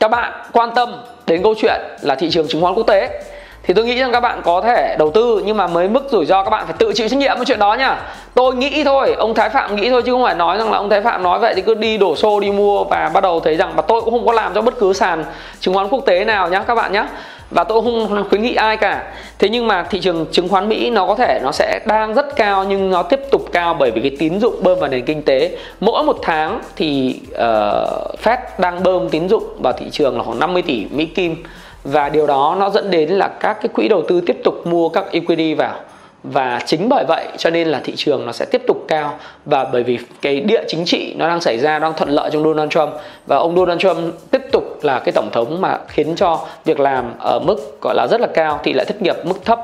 các bạn quan tâm đến câu chuyện là thị trường chứng khoán quốc tế, thì tôi nghĩ rằng các bạn có thể đầu tư, nhưng mà mới mức rủi ro các bạn phải tự chịu trách nhiệm với chuyện đó nhá tôi nghĩ thôi, ông thái phạm nghĩ thôi chứ không phải nói rằng là ông thái phạm nói vậy thì cứ đi đổ xô đi mua và bắt đầu thấy rằng mà tôi cũng không có làm cho bất cứ sàn chứng khoán quốc tế nào nhá các bạn nhé và tôi không khuyến nghị ai cả. Thế nhưng mà thị trường chứng khoán mỹ nó có thể nó sẽ đang rất cao nhưng nó tiếp tục cao bởi vì cái tín dụng bơm vào nền kinh tế. Mỗi một tháng thì uh, fed đang bơm tín dụng vào thị trường là khoảng 50 tỷ mỹ kim. Và điều đó nó dẫn đến là các cái quỹ đầu tư tiếp tục mua các equity vào và chính bởi vậy cho nên là thị trường nó sẽ tiếp tục cao. Và bởi vì cái địa chính trị nó đang xảy ra, đang thuận lợi trong Donald Trump. Và ông Donald Trump tiếp tục là cái tổng thống mà khiến cho việc làm ở mức gọi là rất là cao thì lại thất nghiệp mức thấp.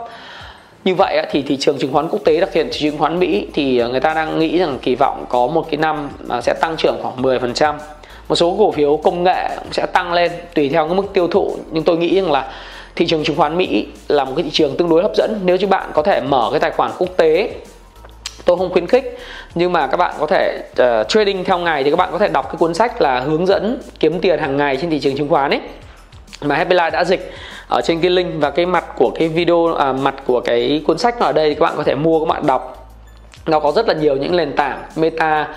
Như vậy thì thị trường chứng khoán quốc tế, đặc biệt thị trường chứng khoán Mỹ, thì ờ, người ta đang nghĩ rằng kỳ vọng có một cái năm sẽ tăng trưởng khoảng 10% một số cổ phiếu công nghệ cũng sẽ tăng lên tùy theo cái mức tiêu thụ. Nhưng tôi nghĩ rằng là thị trường chứng khoán Mỹ là một cái thị trường tương đối hấp dẫn. Nếu như bạn có thể mở cái tài khoản quốc tế tôi không khuyến khích nhưng mà các bạn có thể uh, trading theo ngày thì các bạn có thể đọc cái cuốn sách là hướng dẫn kiếm tiền hàng ngày trên thị trường chứng khoán ấy. Mà Happy Life đã dịch ở trên cái link và cái mặt của cái video à, mặt của cái cuốn sách ở đây thì các bạn có thể mua các bạn đọc. Nó có rất là nhiều những nền tảng meta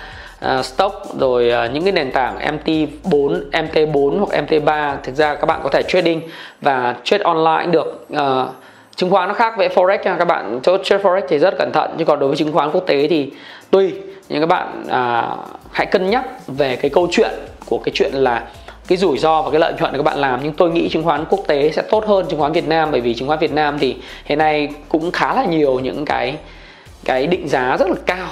uh, stock rồi uh, những cái nền tảng MT4, MT4 hoặc MT3 thực ra các bạn có thể trading và trade online cũng được. Uh, chứng khoán nó khác với forex nha. Các bạn chốt trade forex thì rất cẩn thận. Nhưng còn đối với chứng khoán quốc tế thì tùy. Nhưng các bạn uh, hãy cân nhắc về cái câu chuyện của cái chuyện là cái rủi ro và cái lợi nhuận các bạn làm. Nhưng tôi nghĩ chứng khoán quốc tế sẽ tốt hơn chứng khoán Việt Nam bởi vì chứng khoán Việt Nam thì hiện nay cũng khá là nhiều những cái cái định giá rất là cao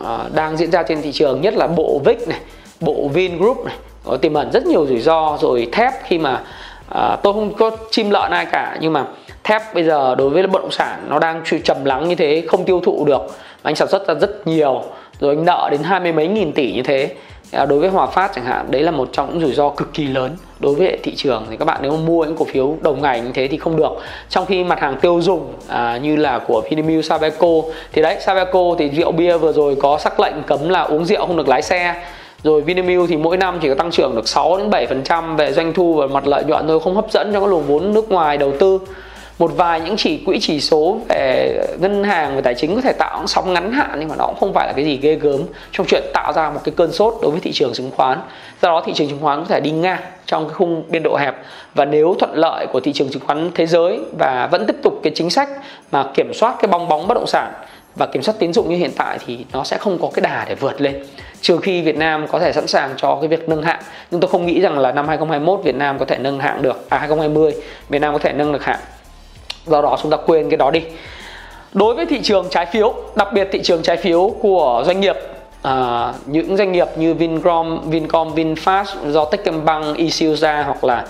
uh, đang diễn ra trên thị trường nhất là bộ VIC này bộ Vingroup này có tiềm ẩn rất nhiều rủi ro rồi thép khi mà à, tôi không có chim lợn ai cả nhưng mà thép bây giờ đối với bất động sản nó đang trầm lắng như thế không tiêu thụ được anh sản xuất ra rất nhiều rồi anh nợ đến hai mươi mấy nghìn tỷ như thế đối với Hòa Phát chẳng hạn đấy là một trong những rủi ro cực kỳ lớn đối với thị trường. Thì các bạn nếu mua những cổ phiếu đồng ngành như thế thì không được. Trong khi mặt hàng tiêu dùng à, như là của Vinamilk, Sabeco thì đấy Sabeco thì rượu bia vừa rồi có sắc lệnh cấm là uống rượu không được lái xe. Rồi Vinamilk thì mỗi năm chỉ có tăng trưởng được 6 đến 7% về doanh thu và mặt lợi nhuận thôi không hấp dẫn cho các luồng vốn nước ngoài đầu tư một vài những chỉ quỹ chỉ số về ngân hàng, về tài chính có thể tạo sóng ngắn hạn, nhưng mà nó cũng không phải là cái gì ghê gớm. Trong chuyện tạo ra một cái cơn sốt đối với thị trường chứng khoán. Do đó thị trường chứng khoán có thể đi ngang trong cái khung biên độ hẹp. Và nếu thuận lợi của thị trường chứng khoán thế giới và vẫn tiếp tục cái chính sách mà kiểm soát cái bong bóng bất động sản và kiểm soát tín dụng như hiện tại thì nó sẽ không có cái đà để vượt lên. Trừ khi Việt Nam có thể sẵn sàng cho cái việc nâng hạng. Nhưng tôi không nghĩ rằng là năm 2021 Việt Nam có thể nâng hạng được à 2020 Việt Nam có thể nâng được hạng do đó chúng ta quên cái đó đi. Đối với thị trường trái phiếu đặc biệt thị trường trái phiếu của doanh nghiệp à, những doanh nghiệp như Vincom, Vincom, Vinfast do Techcombank issue hoặc là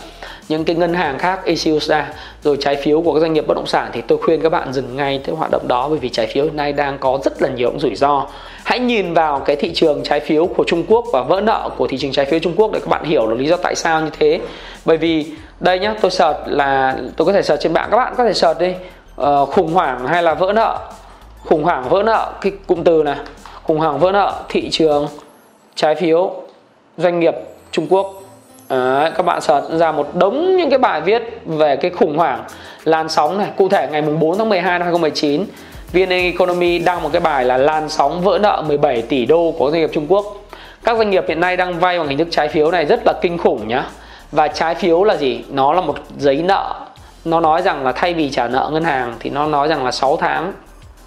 những cái ngân hàng khác issue rồi trái phiếu của các doanh nghiệp bất động sản thì tôi khuyên các bạn dừng ngay cái hoạt động đó bởi vì trái phiếu hiện nay đang có rất là nhiều những rủi ro. Hãy nhìn vào cái thị trường trái phiếu của Trung Quốc và vỡ nợ của thị trường trái phiếu Trung Quốc để các bạn hiểu là lý do tại sao như thế. Bởi vì đây nhá tôi search là tôi có thể search trên mạng. Các bạn có thể search đi. Uh, khủng hoảng hay là vỡ nợ? Khủng hoảng vỡ nợ cái cụm từ này. Khủng hoảng vỡ nợ thị trường trái phiếu doanh nghiệp Trung Quốc. Đấy, các bạn search ra một đống những cái bài viết về cái khủng hoảng làn sóng này. Cụ thể ngày mùng 4 tháng 12 năm 2019 VN Economy đăng một cái bài là làn sóng vỡ nợ 17 tỷ đô của doanh nghiệp Trung Quốc. Các doanh nghiệp hiện nay đang vay bằng hình thức trái phiếu này rất là kinh khủng nhá và trái phiếu là gì? Nó là một giấy nợ. Nó nói rằng là thay vì trả nợ ngân hàng thì nó nói rằng là 6 tháng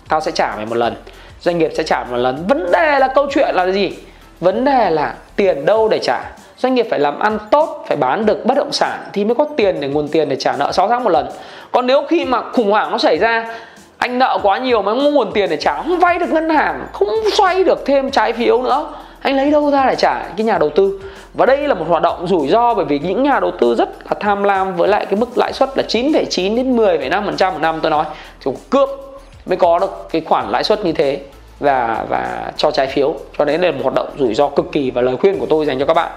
tao sẽ trả mày một lần. Doanh nghiệp sẽ trả một lần. Vấn đề là câu chuyện là gì? Vấn đề là tiền đâu để trả? Doanh nghiệp phải làm ăn tốt, phải bán được bất động sản thì mới có tiền để, nguồn tiền để trả nợ 6 tháng một lần. Còn nếu khi mà khủng hoảng nó xảy ra, anh nợ quá nhiều mà không nguồn tiền để trả, không vay được ngân hàng, không xoay được thêm trái phiếu nữa, anh lấy đâu ra để trả? Cái nhà đầu tư và đây là một hoạt động rủi ro bởi vì những nhà đầu tư rất là tham lam với lại cái mức lãi suất là 9,9 đến 10,5% một năm tôi nói. Thì cướp mới có được cái khoản lãi suất như thế và và cho trái phiếu. Cho nên đây là một hoạt động rủi ro cực kỳ và lời khuyên của tôi dành cho các bạn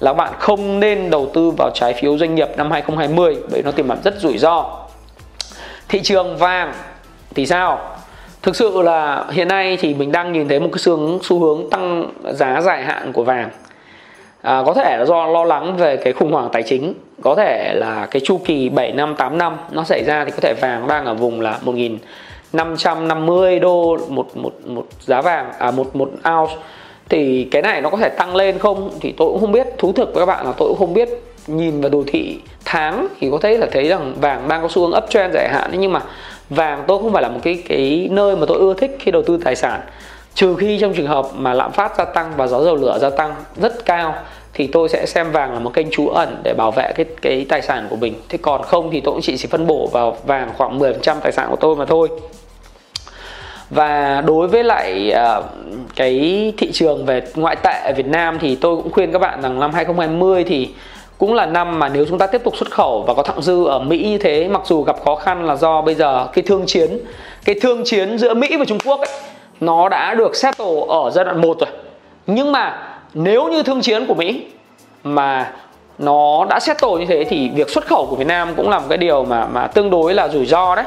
là bạn không nên đầu tư vào trái phiếu doanh nghiệp năm 2020 bởi nó tiềm ẩn rất rủi ro. Thị trường vàng thì sao? Thực sự là hiện nay thì mình đang nhìn thấy một cái xu hướng xu hướng tăng giá dài hạn của vàng à, có thể là do lo lắng về cái khủng hoảng tài chính. Có thể là cái chu kỳ 7 năm 8 năm nó xảy ra thì có thể vàng đang ở vùng là 1.550 đô một một một giá vàng à một một ounce. Thì cái này nó có thể tăng lên không thì tôi cũng không biết. Thú thực với các bạn là tôi cũng không biết. Nhìn vào đồ thị tháng thì có thể là thấy rằng vàng đang có xu hướng uptrend dài hạn. Nhưng mà vàng tôi không phải là một cái cái nơi mà tôi ưa thích khi đầu tư tài sản trừ khi trong trường hợp mà lạm phát gia tăng và giá dầu lửa gia tăng rất cao thì tôi sẽ xem vàng là một kênh trú ẩn để bảo vệ cái cái tài sản của mình. Thế còn không thì tôi cũng chỉ chỉ phân bổ vào vàng khoảng 10% tài sản của tôi mà thôi. Và đối với lại uh, cái thị trường về ngoại tệ ở Việt Nam thì tôi cũng khuyên các bạn rằng năm 2020 thì cũng là năm mà nếu chúng ta tiếp tục xuất khẩu và có thặng dư ở Mỹ như thế mặc dù gặp khó khăn là do bây giờ cái thương chiến cái thương chiến giữa Mỹ và Trung Quốc ấy nó đã được settle ở giai đoạn 1 rồi. Nhưng mà nếu như thương chiến của Mỹ mà nó đã settle như thế thì việc xuất khẩu của Việt Nam cũng là một cái điều mà mà tương đối là rủi ro đấy.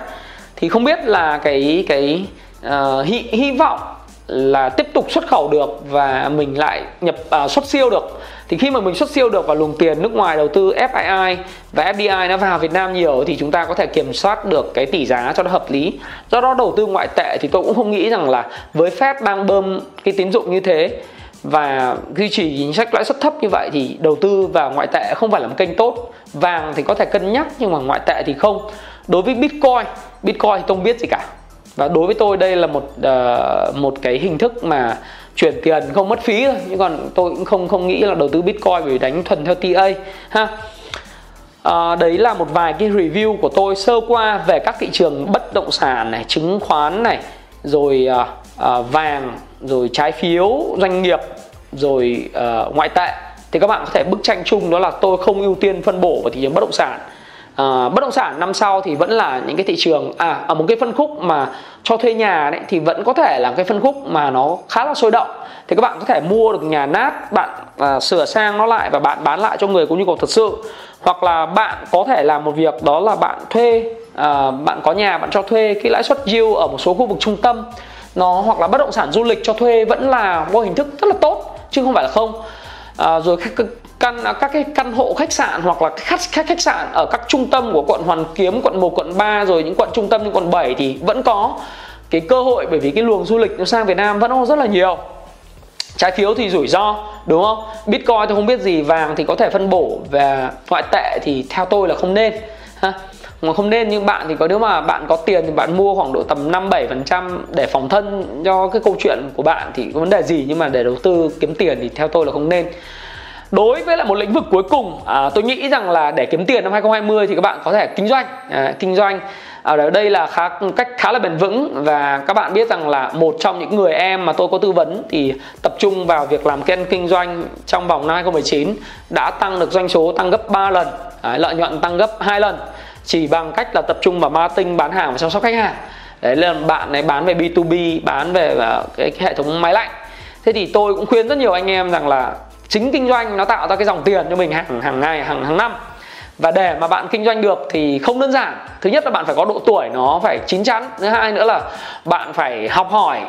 Thì không biết là cái cái uh, hy, hy vọng là tiếp tục xuất khẩu được và mình lại nhập à, xuất siêu được. Thì khi mà mình xuất siêu được vào luồng tiền nước ngoài đầu tư FII và FDI nó vào Việt Nam nhiều thì chúng ta có thể kiểm soát được cái tỷ giá cho nó hợp lý. Do đó đầu tư ngoại tệ thì tôi cũng không nghĩ rằng là với Fed đang bơm cái tín dụng như thế và duy trì chính sách lãi suất thấp như vậy thì đầu tư vào ngoại tệ không phải là một kênh tốt. Vàng thì có thể cân nhắc nhưng mà ngoại tệ thì không. Đối với bitcoin bitcoin thì không biết gì cả và đối với tôi đây là một uh, một cái hình thức mà chuyển tiền không mất phí thôi. Nhưng còn tôi cũng không không nghĩ là đầu tư bitcoin vì đánh thuần theo TA ha. À, đấy là một vài cái review của tôi sơ qua về các thị trường bất động sản này chứng khoán này rồi à, à, vàng rồi trái phiếu doanh nghiệp rồi à, ngoại tệ. Thì các bạn có thể bức tranh chung đó là tôi không ưu tiên phân bổ vào thị trường bất động sản à, bất động sản năm sau thì vẫn là những cái thị trường à ở một cái phân khúc mà cho thuê nhà đấy thì vẫn có thể là cái phân khúc mà nó khá là sôi động. Thì các bạn có thể mua được nhà nát bạn à, sửa sang nó lại và bạn bán lại cho người có nhu cầu thật sự. Hoặc là bạn có thể làm một việc đó là bạn thuê à, bạn có nhà bạn cho thuê cái lãi suất yield ở một số khu vực trung tâm. Nó hoặc là bất động sản du lịch cho thuê vẫn là một hình thức rất là tốt chứ không phải là không. À, rồi căn à, các cái căn hộ khách sạn hoặc là khách khách khách sạn ở các trung tâm của quận Hoàn Kiếm, quận 1, quận 3 rồi những quận trung tâm như quận 7 thì vẫn có cái cơ hội bởi vì cái luồng du lịch nó sang Việt Nam vẫn rất là nhiều. Trái phiếu thì rủi ro đúng không? Bitcoin tôi không biết gì vàng thì có thể phân bổ và ngoại tệ thì theo tôi là không nên ha? Mà không nên nhưng bạn thì có nếu mà bạn có tiền thì bạn mua khoảng độ tầm 5 7 phần trăm để phòng thân cho cái câu chuyện của bạn thì có vấn đề gì nhưng mà để đầu tư kiếm tiền thì theo tôi là không nên đối với lại một lĩnh vực cuối cùng à, tôi nghĩ rằng là để kiếm tiền năm 2020 thì các bạn có thể kinh doanh. À, kinh doanh à, ở đây là khá cách khá là bền vững. Và các bạn biết rằng là một trong những người em mà tôi có tư vấn thì tập trung vào việc làm kênh kinh doanh trong vòng năm 2019 đã tăng được doanh số tăng gấp 3 lần. À, lợi nhuận tăng gấp 2 lần. Chỉ bằng cách là tập trung vào marketing bán hàng và chăm sóc khách hàng. Đấy là bạn này bán về B2B bán về à, cái hệ thống máy lạnh. Thế thì tôi cũng khuyên rất nhiều anh em rằng là chính kinh doanh nó tạo ra cái dòng tiền cho mình hàng hàng ngày hàng hàng năm. Và để mà bạn kinh doanh được thì không đơn giản. Thứ nhất là bạn phải có độ tuổi nó phải chín chắn. Thứ hai nữa là bạn phải học hỏi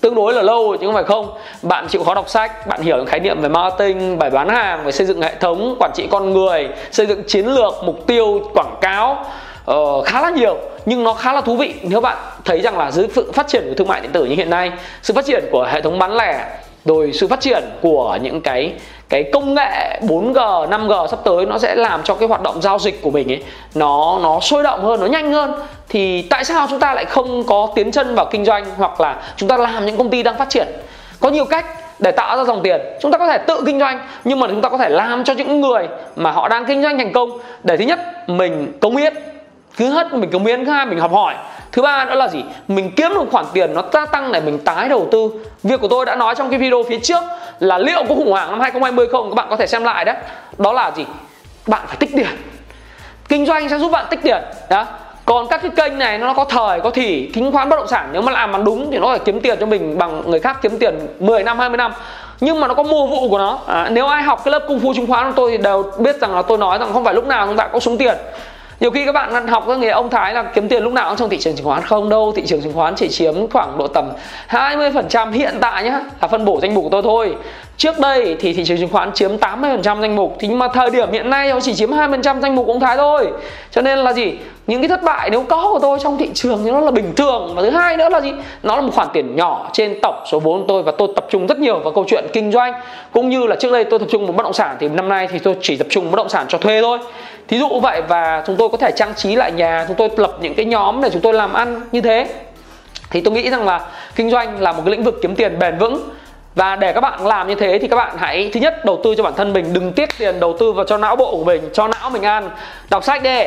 tương đối là lâu chứ không phải không. Bạn chịu khó đọc sách bạn hiểu những khái niệm về marketing bài bán hàng về xây dựng hệ thống quản trị con người xây dựng chiến lược mục tiêu quảng cáo uh, khá là nhiều. Nhưng nó khá là thú vị nếu bạn thấy rằng là dưới sự phát triển của thương mại điện tử như hiện nay sự phát triển của hệ thống bán lẻ rồi sự phát triển của những cái cái công nghệ 4G, 5G sắp tới nó sẽ làm cho cái hoạt động giao dịch của mình ấy nó nó sôi động hơn, nó nhanh hơn. Thì tại sao chúng ta lại không có tiến chân vào kinh doanh hoặc là chúng ta làm những công ty đang phát triển? Có nhiều cách để tạo ra dòng tiền. Chúng ta có thể tự kinh doanh nhưng mà chúng ta có thể làm cho những người mà họ đang kinh doanh thành công. Để thứ nhất mình công hiến. Thứ hết mình cống hiến. Thứ hai mình học hỏi thứ ba nữa là gì? Mình kiếm được khoản tiền nó gia tăng để mình tái đầu tư. Việc của tôi đã nói trong cái video phía trước là liệu có khủng hoảng năm 2020 không? Các bạn có thể xem lại đấy. Đó là gì? Bạn phải tích tiền. Kinh doanh sẽ giúp bạn tích tiền. Đó. Còn các cái kênh này nó có thời có thì chứng khoán bất động sản nếu mà làm bằng đúng thì nó phải kiếm tiền cho mình bằng người khác kiếm tiền 10 năm 20 năm. Nhưng mà nó có mùa vụ của nó. À, nếu ai học cái lớp công phu chứng khoán của tôi thì đều biết rằng là tôi nói rằng không phải lúc nào chúng ta có súng tiền nhiều khi các bạn học các nghề ông Thái là kiếm tiền lúc nào cũng trong thị trường chứng khoán. Không đâu, thị trường chứng khoán chỉ chiếm khoảng độ tầm 20% hiện tại nhá, là phân bổ danh mục của tôi thôi. Trước đây thì thị trường chứng khoán chiếm 80% danh mục, Thì nhưng mà thời điểm hiện nay nó chỉ chiếm 2% danh mục của ông Thái thôi. Cho nên là gì? Những cái thất bại nếu có của tôi trong thị trường thì nó là bình thường. Và thứ hai nữa là gì? Nó là một khoản tiền nhỏ trên tổng số vốn của tôi Và tôi tập trung rất nhiều vào câu chuyện kinh doanh. Cũng như là trước đây tôi tập trung vào bất động sản Thì năm nay thì tôi chỉ tập trung bất động sản cho thuê thôi. Thí dụ vậy và chúng tôi có thể trang trí lại nhà, Chúng tôi lập những cái nhóm để chúng tôi làm ăn như thế. Thì tôi nghĩ rằng là kinh doanh là một cái lĩnh vực kiếm tiền bền vững và để các bạn làm như thế thì các bạn hãy thứ nhất đầu tư cho bản thân mình, đừng tiếc tiền đầu tư vào cho não bộ của mình, cho não mình ăn. Đọc sách đi.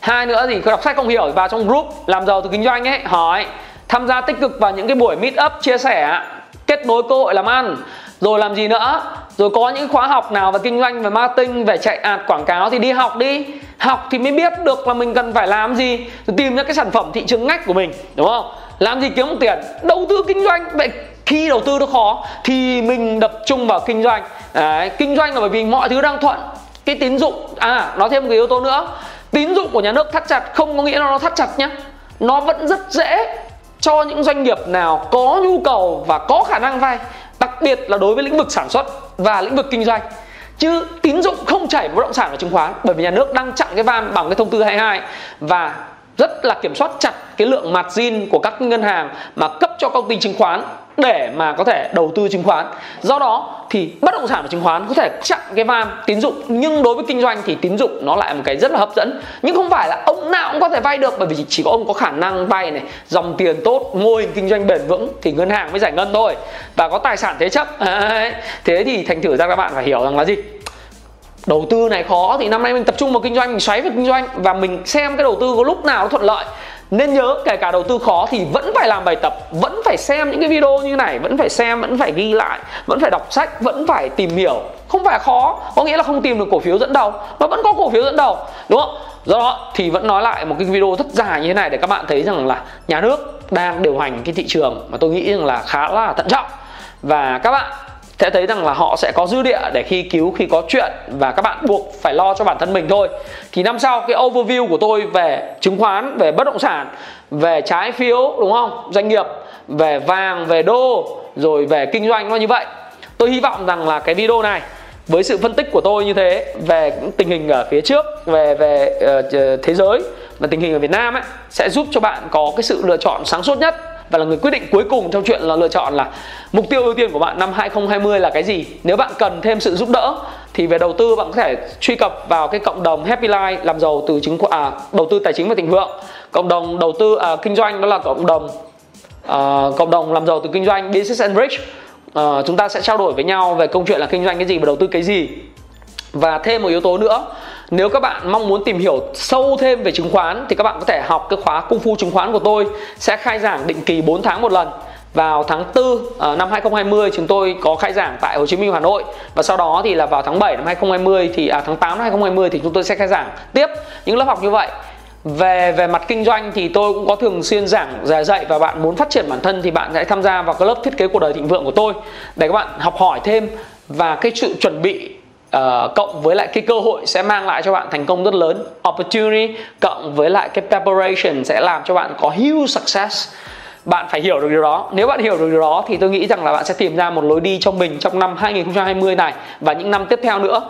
Hai nữa gì đọc sách không hiểu vào trong group làm giàu từ kinh doanh ấy, hỏi, tham gia tích cực vào những cái buổi meet up, chia sẻ, kết nối cơ hội làm ăn. Rồi làm gì nữa? Rồi có những khóa học nào về kinh doanh, về marketing, về chạy ạt quảng cáo thì đi học đi. Học thì mới biết được là mình cần phải làm gì rồi tìm những cái sản phẩm thị trường ngách của mình, đúng không? Làm gì kiếm tiền? Đầu tư kinh doanh. Vậy khi đầu tư nó khó thì mình tập trung vào kinh doanh. Đấy, kinh doanh là bởi vì mọi thứ đang thuận. Cái tín dụng à nói thêm một cái yếu tố nữa. Tín dụng của nhà nước thắt chặt không có nghĩa là nó thắt chặt nhé nó vẫn rất dễ cho những doanh nghiệp nào có nhu cầu và có khả năng vay đặc biệt là đối với lĩnh vực sản xuất và lĩnh vực kinh doanh. Chứ tín dụng không chảy bất động sản và chứng khoán bởi vì nhà nước đang chặn cái van bằng cái thông tư 22 và rất là kiểm soát chặt cái lượng margin của các ngân hàng mà cấp cho công ty chứng khoán để mà có thể đầu tư chứng khoán. Do đó thì bất động sản và chứng khoán có thể chặn cái van tín dụng, nhưng đối với kinh doanh thì tín dụng nó lại một cái rất là hấp dẫn. Nhưng không phải là ông nào cũng có thể vay được, bởi vì chỉ có ông có khả năng vay này, dòng tiền tốt, mô hình kinh doanh bền vững thì ngân hàng mới giải ngân thôi. Và có tài sản thế chấp. *laughs* Thế thì thành thử ra các bạn phải hiểu rằng là gì? Đầu tư này khó thì năm nay mình tập trung vào kinh doanh, mình xoáy vào kinh doanh và mình xem cái đầu tư có lúc nào nó thuận lợi. Nên nhớ, kể cả đầu tư khó thì vẫn phải làm bài tập, vẫn phải xem những cái video như này, vẫn phải xem, vẫn phải ghi lại, vẫn phải đọc sách, vẫn phải tìm hiểu. Không phải khó, có nghĩa là không tìm được cổ phiếu dẫn đầu, mà vẫn có cổ phiếu dẫn đầu, đúng không? Do đó thì vẫn nói lại một cái video rất dài như thế này để các bạn thấy rằng là nhà nước đang điều hành cái thị trường mà tôi nghĩ rằng là khá là thận trọng. Và các bạn sẽ thấy rằng là họ sẽ có dư địa để khi cứu khi có chuyện và các bạn buộc phải lo cho bản thân mình thôi. Thì năm sau cái overview của tôi về chứng khoán về bất động sản về trái phiếu đúng không? Doanh nghiệp về vàng về đô rồi về kinh doanh nó như vậy. Tôi hy vọng rằng là cái video này với sự phân tích của tôi như thế về tình hình ở phía trước về về uh, thế giới và tình hình ở Việt Nam ấy sẽ giúp cho bạn có cái sự lựa chọn sáng suốt nhất và là người quyết định cuối cùng trong chuyện là lựa chọn là mục tiêu ưu tiên của bạn năm 2020 là cái gì. Nếu bạn cần thêm sự giúp đỡ thì về đầu tư bạn có thể truy cập vào cái cộng đồng Happy Life làm giàu từ chứng khoán à, đầu tư tài chính và thịnh vượng. Cộng đồng đầu tư à, kinh doanh đó là cộng đồng à, cộng đồng làm giàu từ kinh doanh Business and Rich. À, chúng ta sẽ trao đổi với nhau về câu chuyện là kinh doanh cái gì và đầu tư cái gì. Và thêm một yếu tố nữa nếu các bạn mong muốn tìm hiểu sâu thêm về chứng khoán thì các bạn có thể học cái khóa Cung Phu chứng khoán của tôi sẽ khai giảng định kỳ 4 tháng một lần. Vào tháng 4 ờ, năm 2020 chúng tôi có khai giảng tại Hồ Chí Minh Hà Nội. Và sau đó thì là vào tháng 7 năm 2020 thì à, tháng 8 năm 2020 thì chúng tôi sẽ khai giảng tiếp những lớp học như vậy. Về về mặt kinh doanh thì tôi cũng có thường xuyên giảng giải dạy và bạn muốn phát triển bản thân thì bạn hãy tham gia vào cái lớp thiết kế cuộc đời thịnh vượng của tôi để các bạn học hỏi thêm. Và cái sự chuẩn bị uh, cộng với lại cái cơ hội sẽ mang lại cho bạn thành công rất lớn. Opportunity cộng với lại cái preparation sẽ làm cho bạn có huge success. Bạn phải hiểu được điều đó. Nếu bạn hiểu được điều đó thì tôi nghĩ rằng là bạn sẽ tìm ra một lối đi cho mình trong năm 2020 này và những năm tiếp theo nữa.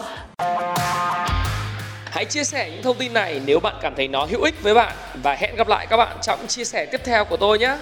Hãy chia sẻ những thông tin này nếu bạn cảm thấy nó hữu ích với bạn và hẹn gặp lại các bạn trong chia sẻ tiếp theo của tôi nhé.